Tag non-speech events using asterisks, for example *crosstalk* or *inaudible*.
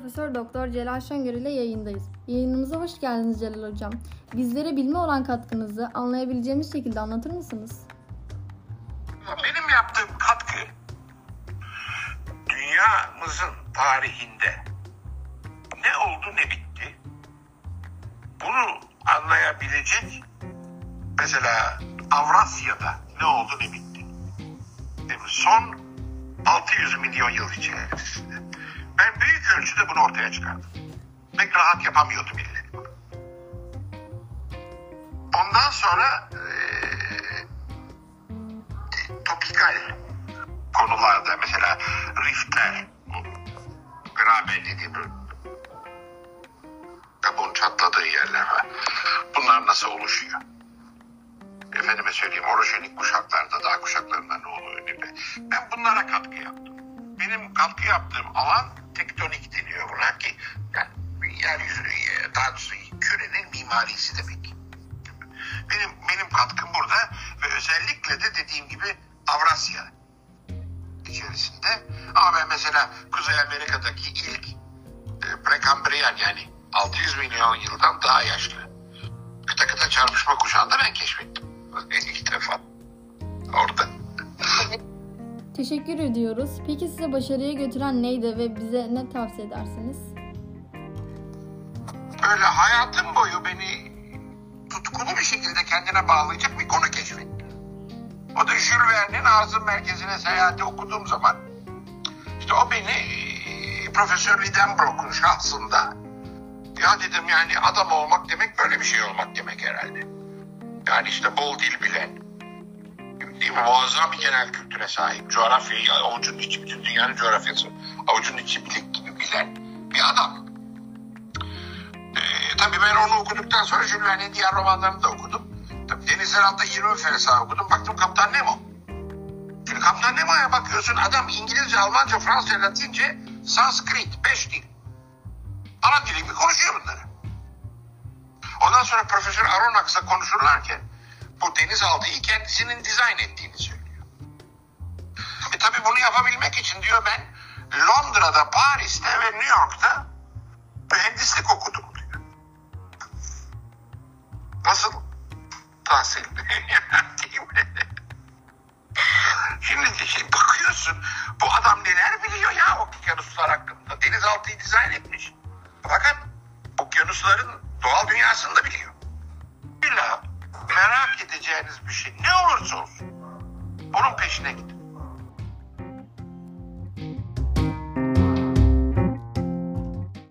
Profesör Doktor Celal Şengör ile yayındayız. Yayınımıza hoş geldiniz Celal Hocam. Bizlere bilme olan katkınızı anlayabileceğimiz şekilde anlatır mısınız? Benim yaptığım katkı dünyamızın tarihinde ne oldu ne bitti bunu anlayabilecek mesela Avrasya'da ne oldu ne bitti son 600 milyon yıl içerisinde bunu ortaya çıkardım pek rahat yapamıyordu millet. Ondan sonra eee topikal konularda mesela riftler, graben dediğim kabuğun çatladığı yerler var. Bunlar nasıl oluşuyor? Efendime söyleyeyim orojenik kuşaklarda dağ kuşaklarında ne oluyor gibi. Ben bunlara katkı yaptım. Benim katkı yaptığım alan tektonik deniyor buna ki yani yeryüzü, daha doğrusu kürenin mimarisi demek. Benim benim katkım burada ve özellikle de dediğim gibi Avrasya içerisinde. Ama ben mesela Kuzey Amerika'daki ilk e, prekambriyen yani 600 milyon yıldan daha yaşlı kıta kıta çarpışma kuşağında ben keşfettim. Teşekkür ediyoruz. Peki size başarıya götüren neydi ve bize ne tavsiye edersiniz? Böyle hayatım boyu beni tutkulu bir şekilde kendine bağlayacak bir konu keşfettim. O da Jules Verne'in Ağzın Merkezi'ne seyahati okuduğum zaman işte o beni e, Profesör Lidenbrock'un şahsında ya dedim yani adam olmak demek böyle bir şey olmak demek herhalde. Yani işte bol dil bilen, değil mi? Muazzam bir genel kültüre sahip, coğrafyayı avucunun içi, bütün dünyanın coğrafyası avucunun içi bilik gibi bilen bir adam. Ee, tabii ben onu okuduktan sonra Jules Verne'in diğer romanlarını da okudum. Tabii denizler altında 20 ferasa okudum. Baktım Kaptan Nemo. Şimdi Kaptan Nemo'ya bakıyorsun adam İngilizce, Almanca, Fransızca, Latince, Sanskrit, beş dil. Ana dili gibi konuşuyor bunları. Ondan sonra Profesör Aronnax'la konuşurlarken bu denizaltıyı kendisinin dizayn ettiğini söylüyor. E tabii bunu yapabilmek için diyor ben Londra'da, Paris'te ve New York'ta mühendislik okudum diyor. Nasıl? Tahsil. *laughs* Şimdi şey bakıyorsun bu adam neler biliyor ya okyanuslar hakkında. Denizaltıyı dizayn etmiş. Edeceğiniz bir şey ne olursa olsun bunun peşine gidin.